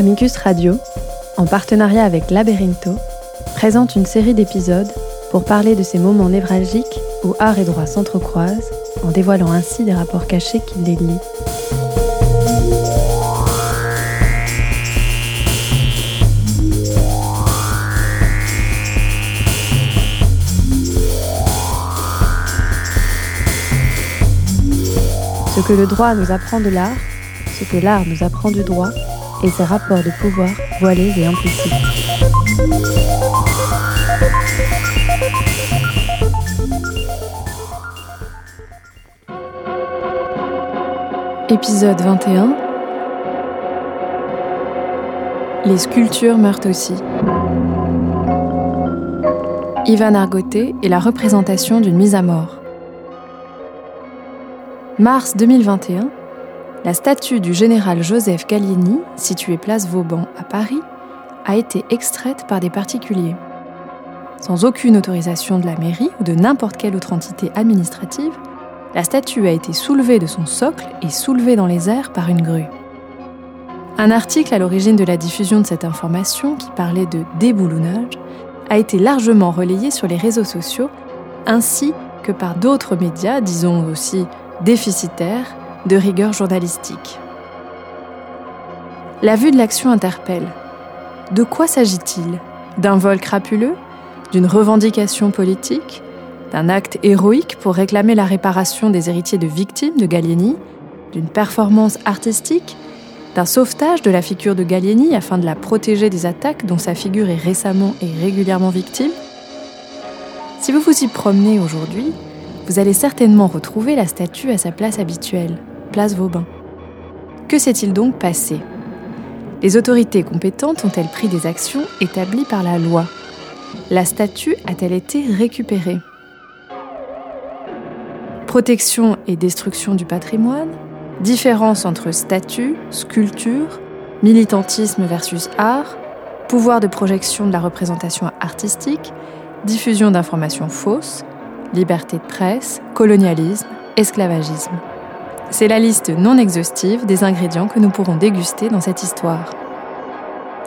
Amicus Radio, en partenariat avec Laberinto, présente une série d'épisodes pour parler de ces moments névralgiques où art et droit s'entrecroisent, en dévoilant ainsi des rapports cachés qui les lient. Ce que le droit nous apprend de l'art, ce que l'art nous apprend du droit, et ses rapports de pouvoir voilés et implicites. Épisode 21 Les sculptures meurent aussi. Ivan Argoté et la représentation d'une mise à mort. Mars 2021, la statue du général Joseph Gallieni, située place Vauban à Paris, a été extraite par des particuliers. Sans aucune autorisation de la mairie ou de n'importe quelle autre entité administrative, la statue a été soulevée de son socle et soulevée dans les airs par une grue. Un article à l'origine de la diffusion de cette information, qui parlait de déboulonnage, a été largement relayé sur les réseaux sociaux, ainsi que par d'autres médias, disons aussi déficitaires, de rigueur journalistique. La vue de l'action interpelle. De quoi s'agit-il? D'un vol crapuleux? D'une revendication politique? D'un acte héroïque pour réclamer la réparation des héritiers de victimes de Gallieni? D'une performance artistique? D'un sauvetage de la figure de Gallieni afin de la protéger des attaques dont sa figure est récemment et régulièrement victime? Si vous vous y promenez aujourd'hui, vous allez certainement retrouver la statue à sa place habituelle, place Vauban. Que s'est-il donc passé? Les autorités compétentes ont-elles pris des actions établies par la loi? La statue a-t-elle été récupérée? Protection et destruction du patrimoine? Différence entre statue, sculpture, militantisme versus art, pouvoir de projection de la représentation artistique, diffusion d'informations fausses, liberté de presse, colonialisme, esclavagisme? C'est la liste non exhaustive des ingrédients que nous pourrons déguster dans cette histoire.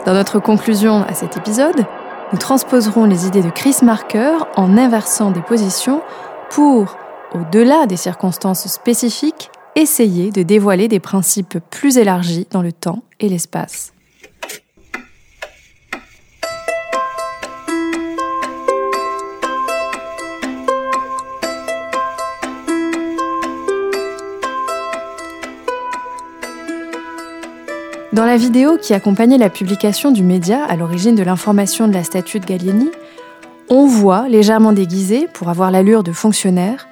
Dans notre conclusion à cet épisode, nous transposerons les idées de Chris Marker en inversant des positions pour, au-delà des circonstances spécifiques, essayer de dévoiler des principes plus élargis dans le temps et l'espace. Dans la vidéo qui accompagnait la publication du média à l'origine de l'information de la statue de Gallieni, on voit, légèrement déguisée pour avoir l'allure de fonctionnaire,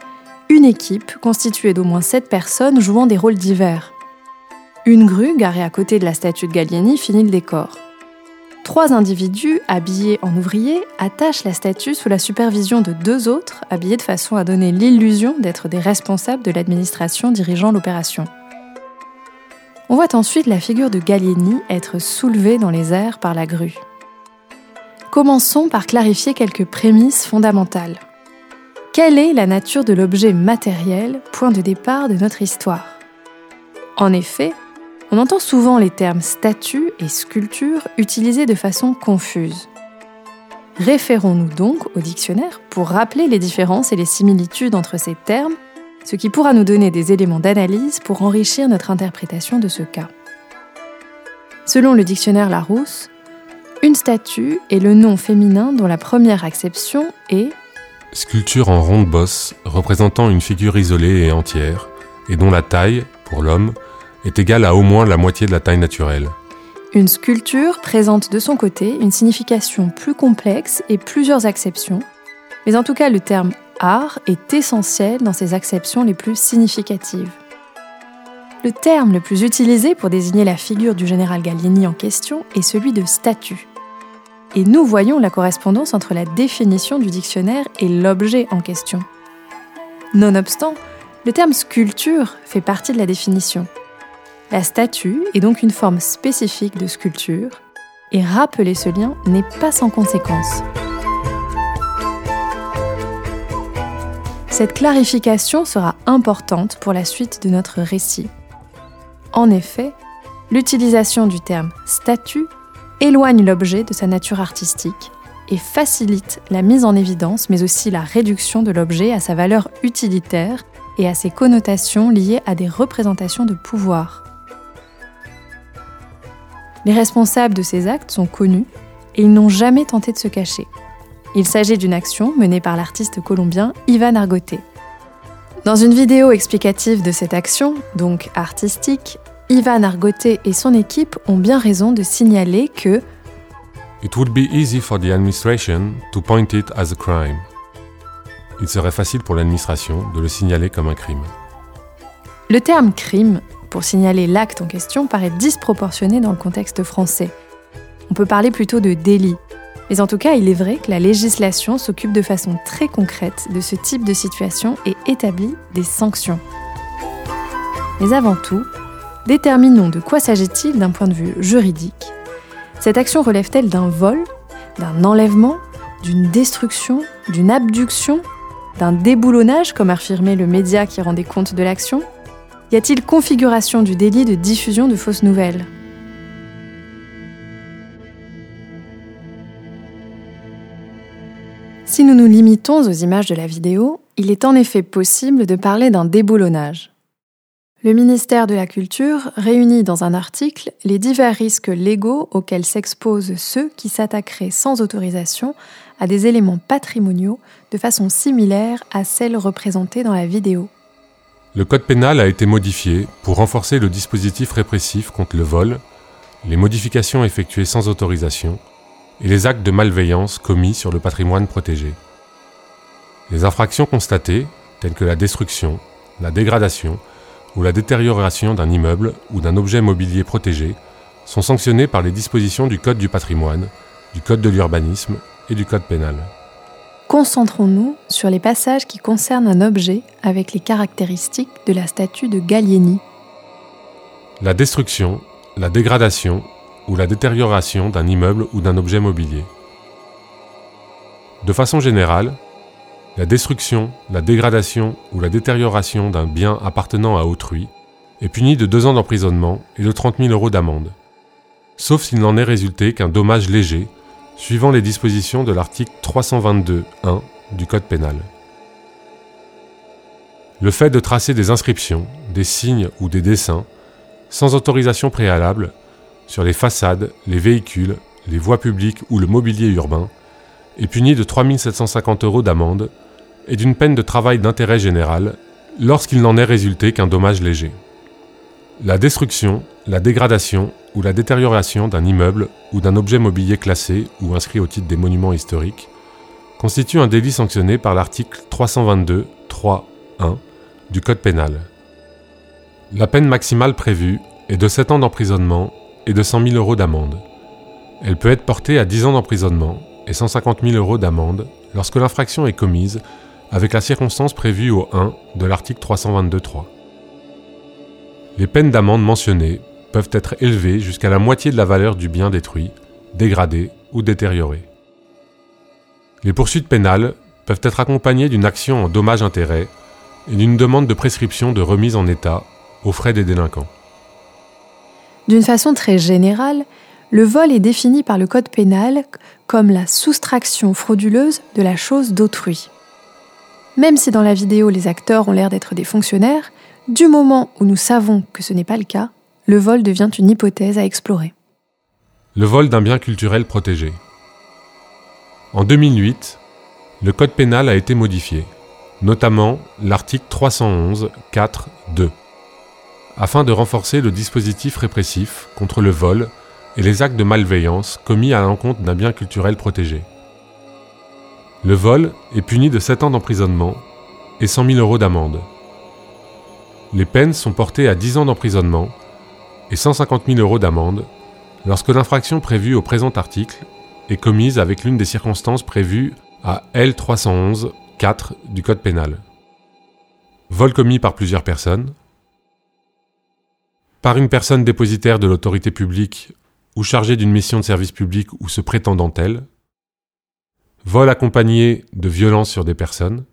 une équipe constituée d'au moins sept personnes jouant des rôles divers. Une grue garée à côté de la statue de Gallieni finit le décor. Trois individus habillés en ouvriers attachent la statue sous la supervision de deux autres habillés de façon à donner l'illusion d'être des responsables de l'administration dirigeant l'opération. On voit ensuite la figure de Gallieni être soulevée dans les airs par la grue. Commençons par clarifier quelques prémices fondamentales. Quelle est la nature de l'objet matériel, point de départ de notre histoire? En effet, on entend souvent les termes statue et sculpture utilisés de façon confuse. Référons-nous donc au dictionnaire pour rappeler les différences et les similitudes entre ces termes ce qui pourra nous donner des éléments d'analyse pour enrichir notre interprétation de ce cas. Selon le dictionnaire Larousse, une statue est le nom féminin dont la première acception est Sculpture en ronde bosse représentant une figure isolée et entière, et dont la taille, pour l'homme, est égale à au moins la moitié de la taille naturelle. Une sculpture présente de son côté une signification plus complexe et plusieurs acceptions, mais en tout cas le terme art est essentiel dans ses acceptions les plus significatives. Le terme le plus utilisé pour désigner la figure du général Gallieni en question est celui de statue. Et nous voyons la correspondance entre la définition du dictionnaire et l'objet en question. Nonobstant, le terme sculpture fait partie de la définition. La statue est donc une forme spécifique de sculpture, et rappeler ce lien n'est pas sans conséquence. Cette clarification sera importante pour la suite de notre récit. En effet, l'utilisation du terme statut éloigne l'objet de sa nature artistique et facilite la mise en évidence, mais aussi la réduction de l'objet à sa valeur utilitaire et à ses connotations liées à des représentations de pouvoir. Les responsables de ces actes sont connus et ils n'ont jamais tenté de se cacher. Il s'agit d'une action menée par l'artiste colombien Ivan Argote. Dans une vidéo explicative de cette action, donc artistique, Ivan Argote et son équipe ont bien raison de signaler que It would be easy for the administration to point it as a crime. Il serait facile pour l'administration de le signaler comme un crime. Le terme crime pour signaler l'acte en question paraît disproportionné dans le contexte français. On peut parler plutôt de délit. Mais en tout cas, il est vrai que la législation s'occupe de façon très concrète de ce type de situation et établit des sanctions. Mais avant tout, déterminons de quoi s'agit-il d'un point de vue juridique. Cette action relève-t-elle d'un vol, d'un enlèvement, d'une destruction, d'une abduction, d'un déboulonnage, comme affirmait le média qui rendait compte de l'action? Y a-t-il configuration du délit de diffusion de fausses nouvelles? Si nous nous limitons aux images de la vidéo, il est en effet possible de parler d'un déboulonnage. Le ministère de la Culture réunit dans un article les divers risques légaux auxquels s'exposent ceux qui s'attaqueraient sans autorisation à des éléments patrimoniaux de façon similaire à celle représentée dans la vidéo. Le Code pénal a été modifié pour renforcer le dispositif répressif contre le vol, les modifications effectuées sans autorisation et les actes de malveillance commis sur le patrimoine protégé. Les infractions constatées, telles que la destruction, la dégradation ou la détérioration d'un immeuble ou d'un objet mobilier protégé, sont sanctionnées par les dispositions du Code du patrimoine, du Code de l'urbanisme et du Code pénal. Concentrons-nous sur les passages qui concernent un objet avec les caractéristiques de la statue de Gallieni. La destruction, la dégradation ou la détérioration d'un immeuble ou d'un objet mobilier. De façon générale, la destruction, la dégradation ou la détérioration d'un bien appartenant à autrui est punie de deux ans d'emprisonnement et de 30 000 euros d'amende, sauf s'il n'en est résulté qu'un dommage léger, suivant les dispositions de l'article 322.1 du Code pénal. Le fait de tracer des inscriptions, des signes ou des dessins, sans autorisation préalable, sur les façades, les véhicules, les voies publiques ou le mobilier urbain, est puni de 3 750 euros d'amende et d'une peine de travail d'intérêt général lorsqu'il n'en est résulté qu'un dommage léger. La destruction, la dégradation ou la détérioration d'un immeuble ou d'un objet mobilier classé ou inscrit au titre des monuments historiques constitue un délit sanctionné par l'article 322 3.1 du Code pénal. La peine maximale prévue est de 7 ans d'emprisonnement et de 100 000 euros d'amende. Elle peut être portée à 10 ans d'emprisonnement et 150 000 euros d'amende lorsque l'infraction est commise avec la circonstance prévue au 1 de l'article 322.3. Les peines d'amende mentionnées peuvent être élevées jusqu'à la moitié de la valeur du bien détruit, dégradé ou détérioré. Les poursuites pénales peuvent être accompagnées d'une action en dommage-intérêt et d'une demande de prescription de remise en état aux frais des délinquants. D'une façon très générale, le vol est défini par le Code pénal comme la soustraction frauduleuse de la chose d'autrui. Même si dans la vidéo les acteurs ont l'air d'être des fonctionnaires, du moment où nous savons que ce n'est pas le cas, le vol devient une hypothèse à explorer. Le vol d'un bien culturel protégé. En 2008, le Code pénal a été modifié, notamment l'article 311 4.2 afin de renforcer le dispositif répressif contre le vol et les actes de malveillance commis à l'encontre d'un bien culturel protégé. Le vol est puni de 7 ans d'emprisonnement et 100 000 euros d'amende. Les peines sont portées à 10 ans d'emprisonnement et 150 000 euros d'amende lorsque l'infraction prévue au présent article est commise avec l'une des circonstances prévues à L311 4 du Code pénal. Vol commis par plusieurs personnes, par une personne dépositaire de l'autorité publique ou chargée d'une mission de service public ou se prétendant telle, vol accompagné de violence sur des personnes,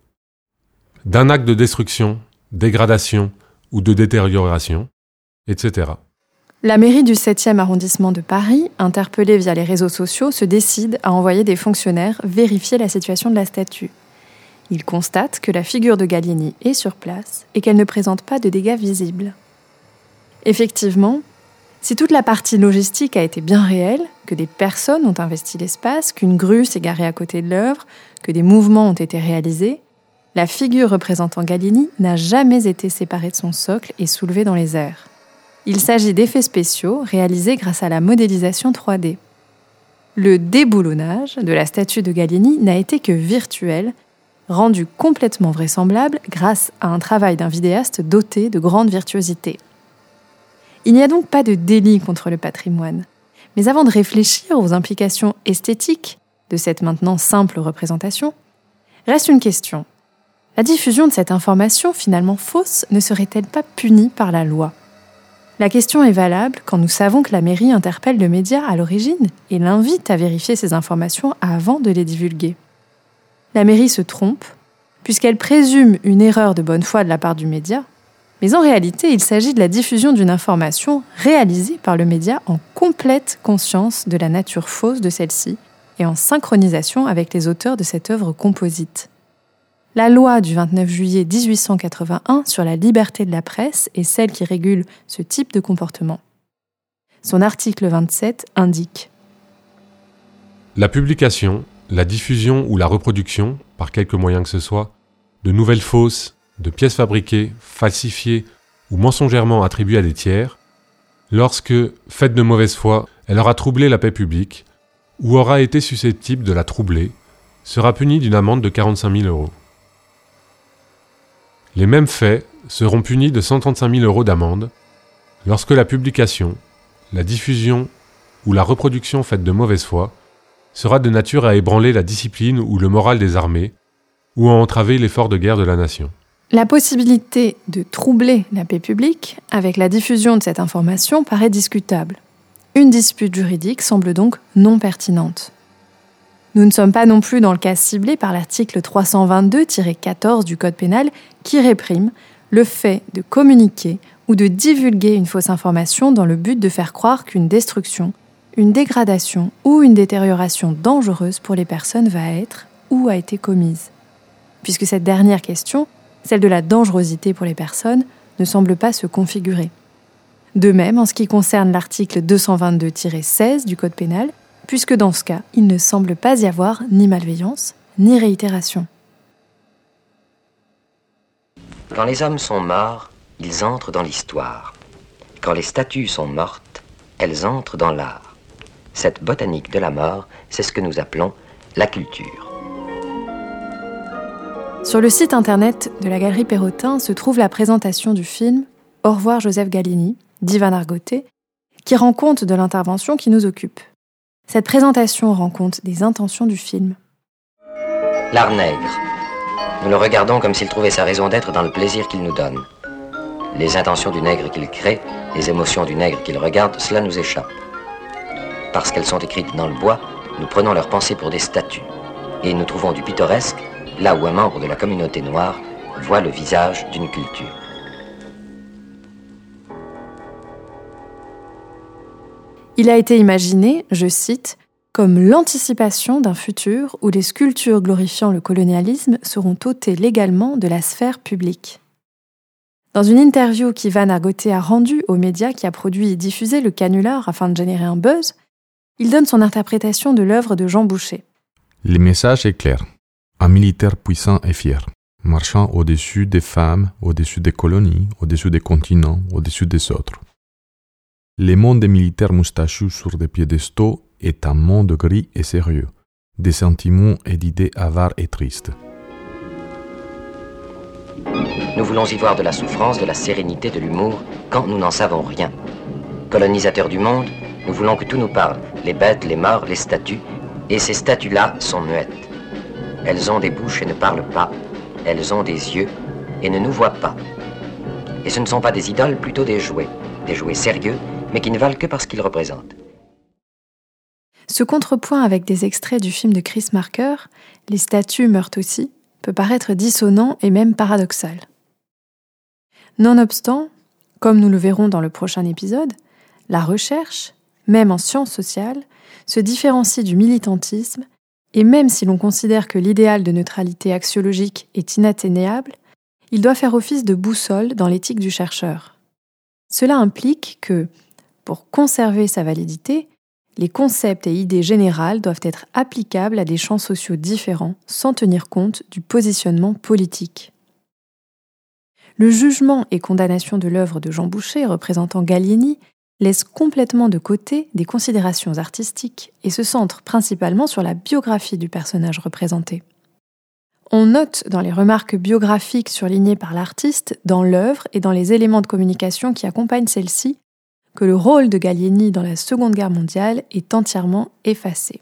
d'un acte de destruction, dégradation ou de détérioration, etc. La mairie du 7e arrondissement de Paris, interpellée via les réseaux sociaux, se décide à envoyer des fonctionnaires vérifier la situation de la statue. Ils constatent que la figure de Gallieni est sur place et qu'elle ne présente pas de dégâts visibles. Effectivement, si toute la partie logistique a été bien réelle, que des personnes ont investi l'espace, qu'une grue s'est garée à côté de l'œuvre, que des mouvements ont été réalisés, la figure représentant Gallieni n'a jamais été séparée de son socle et soulevée dans les airs. Il s'agit d'effets spéciaux réalisés grâce à la modélisation 3D. Le déboulonnage de la statue de Gallieni n'a été que virtuel, rendu complètement vraisemblable grâce à un travail d'un vidéaste doté de grande virtuosité. Il n'y a donc pas de délit contre le patrimoine. Mais avant de réfléchir aux implications esthétiques de cette maintenant simple représentation, reste une question. La diffusion de cette information finalement fausse ne serait-elle pas punie par la loi? La question est valable quand nous savons que la mairie interpelle le média à l'origine et l'invite à vérifier ces informations avant de les divulguer. La mairie se trompe, puisqu'elle présume une erreur de bonne foi de la part du média, mais en réalité il s'agit de la diffusion d'une information réalisée par le média en complète conscience de la nature fausse de celle-ci et en synchronisation avec les auteurs de cette œuvre composite. La loi du 29 juillet 1881 sur la liberté de la presse est celle qui régule ce type de comportement. Son article 27 indique La publication, la diffusion ou la reproduction, par quelque moyen que ce soit, de nouvelles fausses, de pièces fabriquées, falsifiées ou mensongèrement attribuées à des tiers, lorsque, faite de mauvaise foi, elle aura troublé la paix publique ou aura été susceptible de la troubler, sera punie d'une amende de 45 000 euros. Les mêmes faits seront punis de 135 000 euros d'amende lorsque la publication, la diffusion ou la reproduction faite de mauvaise foi sera de nature à ébranler la discipline ou le moral des armées ou à entraver l'effort de guerre de la nation. La possibilité de troubler la paix publique avec la diffusion de cette information paraît discutable. Une dispute juridique semble donc non pertinente. Nous ne sommes pas non plus dans le cas ciblé par l'article 322-14 du Code pénal qui réprime le fait de communiquer ou de divulguer une fausse information dans le but de faire croire qu'une destruction, une dégradation ou une détérioration dangereuse pour les personnes va être ou a été commise. Puisque cette dernière question, celle de la dangerosité pour les personnes, ne semble pas se configurer. De même, en ce qui concerne l'article 222-16 du Code pénal, puisque dans ce cas, il ne semble pas y avoir ni malveillance, ni réitération. Quand les hommes sont morts, ils entrent dans l'histoire. Quand les statues sont mortes, elles entrent dans l'art. Cette botanique de la mort, c'est ce que nous appelons la culture. Sur le site internet de la Galerie Perrotin se trouve la présentation du film Au revoir Joseph Galini d'Ivan Argoté, qui rend compte de l'intervention qui nous occupe. Cette présentation rend compte des intentions du film. L'art nègre. Nous le regardons comme s'il trouvait sa raison d'être dans le plaisir qu'il nous donne. Les intentions du nègre qu'il crée, les émotions du nègre qu'il regarde, cela nous échappe. Parce qu'elles sont écrites dans le bois, nous prenons leurs pensées pour des statues. Et nous trouvons du pittoresque là où un membre de la communauté noire voit le visage d'une culture. Il a été imaginé, je cite, comme l'anticipation d'un futur où les sculptures glorifiant le colonialisme seront ôtées légalement de la sphère publique. Dans une interview qu'Ivan Argoté a rendue aux médias qui a produit et diffusé le canular afin de générer un buzz, il donne son interprétation de l'œuvre de Jean Boucher. Le message est clair. Un militaire puissant et fier, marchant au-dessus des femmes, au-dessus des colonies, au-dessus des continents, au-dessus des autres. Le monde des militaires moustachus sur des piédestaux est un monde gris et sérieux, des sentiments et d'idées avares et tristes. Nous voulons y voir de la souffrance, de la sérénité, de l'humour, quand nous n'en savons rien. Colonisateurs du monde, nous voulons que tout nous parle, les bêtes, les morts, les statues, et ces statues-là sont muettes. Elles ont des bouches et ne parlent pas, elles ont des yeux et ne nous voient pas. Et ce ne sont pas des idoles, plutôt des jouets, des jouets sérieux mais qui ne valent que parce qu'ils représentent. Ce contrepoint avec des extraits du film de Chris Marker, Les statues meurent aussi, peut paraître dissonant et même paradoxal. Nonobstant, comme nous le verrons dans le prochain épisode, la recherche, même en sciences sociales, se différencie du militantisme, et même si l'on considère que l'idéal de neutralité axiologique est inatteignable, il doit faire office de boussole dans l'éthique du chercheur. Cela implique que, pour conserver sa validité, les concepts et idées générales doivent être applicables à des champs sociaux différents sans tenir compte du positionnement politique. Le jugement et condamnation de l'œuvre de Jean Boucher représentant Gallieni laisse complètement de côté des considérations artistiques et se centre principalement sur la biographie du personnage représenté. On note dans les remarques biographiques surlignées par l'artiste, dans l'œuvre et dans les éléments de communication qui accompagnent celle-ci, que le rôle de Gallieni dans la Seconde Guerre mondiale est entièrement effacé.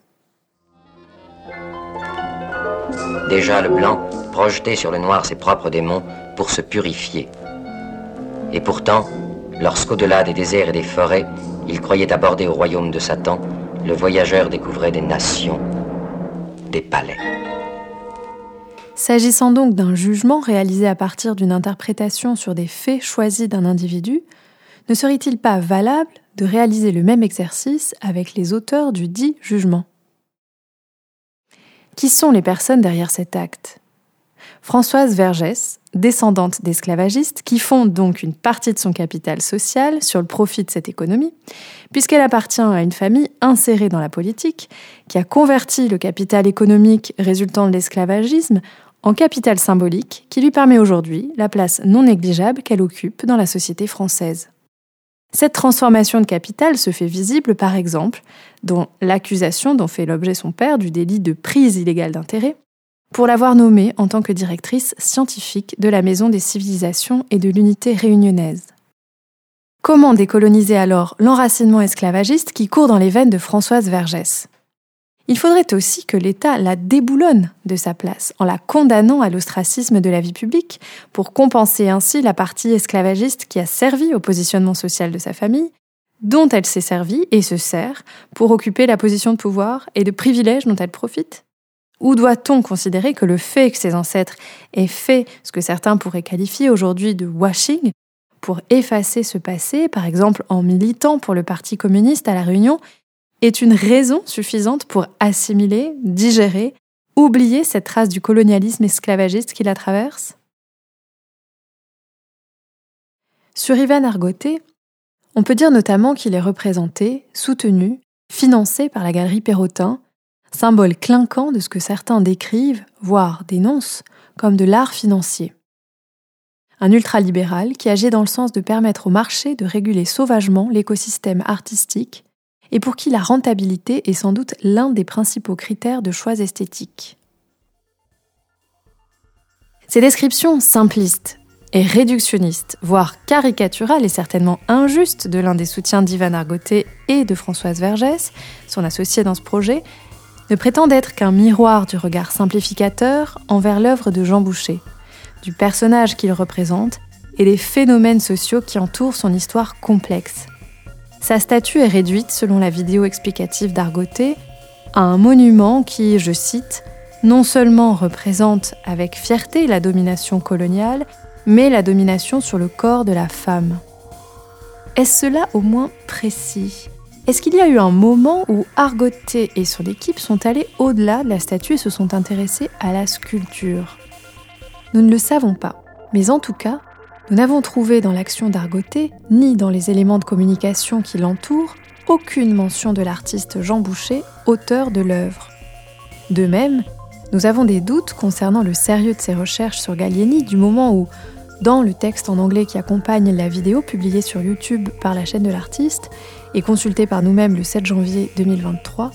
Déjà le blanc projetait sur le noir ses propres démons pour se purifier. Et pourtant, lorsqu'au-delà des déserts et des forêts, il croyait aborder au royaume de Satan, le voyageur découvrait des nations, des palais. S'agissant donc d'un jugement réalisé à partir d'une interprétation sur des faits choisis d'un individu, ne serait-il pas valable de réaliser le même exercice avec les auteurs du dit jugement? Qui sont les personnes derrière cet acte? Françoise Vergès, descendante d'esclavagistes, qui fonde donc une partie de son capital social sur le profit de cette économie, puisqu'elle appartient à une famille insérée dans la politique, qui a converti le capital économique résultant de l'esclavagisme en capital symbolique qui lui permet aujourd'hui la place non négligeable qu'elle occupe dans la société française. Cette transformation de capital se fait visible, par exemple, dans l'accusation dont fait l'objet son père du délit de prise illégale d'intérêt, pour l'avoir nommée en tant que directrice scientifique de la Maison des civilisations et de l'unité réunionnaise. Comment décoloniser alors l'enracinement esclavagiste qui court dans les veines de Françoise Vergès? Il faudrait aussi que l'État la déboulonne de sa place en la condamnant à l'ostracisme de la vie publique pour compenser ainsi la partie esclavagiste qui a servi au positionnement social de sa famille, dont elle s'est servie et se sert pour occuper la position de pouvoir et de privilèges dont elle profite Ou doit-on considérer que le fait que ses ancêtres aient fait ce que certains pourraient qualifier aujourd'hui de washing pour effacer ce passé, par exemple en militant pour le Parti communiste à La Réunion, est une raison suffisante pour assimiler, digérer, oublier cette trace du colonialisme esclavagiste qui la traverse? Sur Ivan Argoté, on peut dire notamment qu'il est représenté, soutenu, financé par la galerie Perrotin, symbole clinquant de ce que certains décrivent, voire dénoncent, comme de l'art financier. Un ultralibéral qui agit dans le sens de permettre au marché de réguler sauvagement l'écosystème artistique et pour qui la rentabilité est sans doute l'un des principaux critères de choix esthétiques. Ces descriptions simplistes et réductionnistes, voire caricaturales et certainement injustes de l'un des soutiens d'Ivan Argoté et de Françoise Vergès, son associée dans ce projet, ne prétendent être qu'un miroir du regard simplificateur envers l'œuvre de Jean Boucher, du personnage qu'il représente et des phénomènes sociaux qui entourent son histoire complexe. Sa statue est réduite, selon la vidéo explicative d'Argoté, à un monument qui, je cite, non seulement représente avec fierté la domination coloniale, mais la domination sur le corps de la femme. Est-ce cela au moins précis? Est-ce qu'il y a eu un moment où Argoté et son équipe sont allés au-delà de la statue et se sont intéressés à la sculpture? Nous ne le savons pas, mais en tout cas, nous n'avons trouvé dans l'action d'Argoté, ni dans les éléments de communication qui l'entourent, aucune mention de l'artiste Jean Boucher, auteur de l'œuvre. De même, nous avons des doutes concernant le sérieux de ses recherches sur Gallieni du moment où, dans le texte en anglais qui accompagne la vidéo publiée sur YouTube par la chaîne de l'artiste et consultée par nous-mêmes le 7 janvier 2023,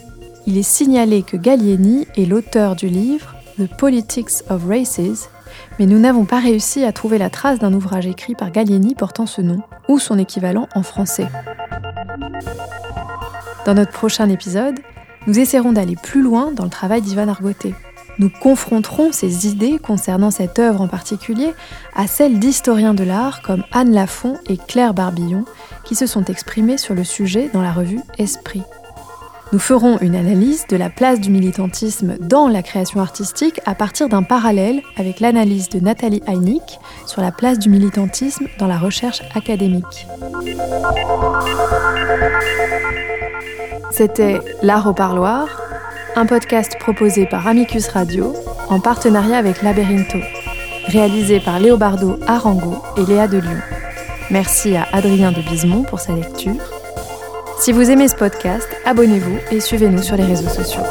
il est signalé que Gallieni est l'auteur du livre The Politics of Races, mais nous n'avons pas réussi à trouver la trace d'un ouvrage écrit par Gallieni portant ce nom, ou son équivalent en français. Dans notre prochain épisode, nous essaierons d'aller plus loin dans le travail d'Ivan Argoté. Nous confronterons ses idées concernant cette œuvre en particulier à celles d'historiens de l'art comme Anne Lafont et Claire Barbillon, qui se sont exprimés sur le sujet dans la revue Esprit. Nous ferons une analyse de la place du militantisme dans la création artistique à partir d'un parallèle avec l'analyse de Nathalie Heinick sur la place du militantisme dans la recherche académique. C'était L'Art au Parloir, un podcast proposé par Amicus Radio en partenariat avec Laberinto, réalisé par Léobardo Arango et Léa de Lyon. Merci à Adrien de Bisemont pour sa lecture. Si vous aimez ce podcast, abonnez-vous et suivez-nous sur les réseaux sociaux.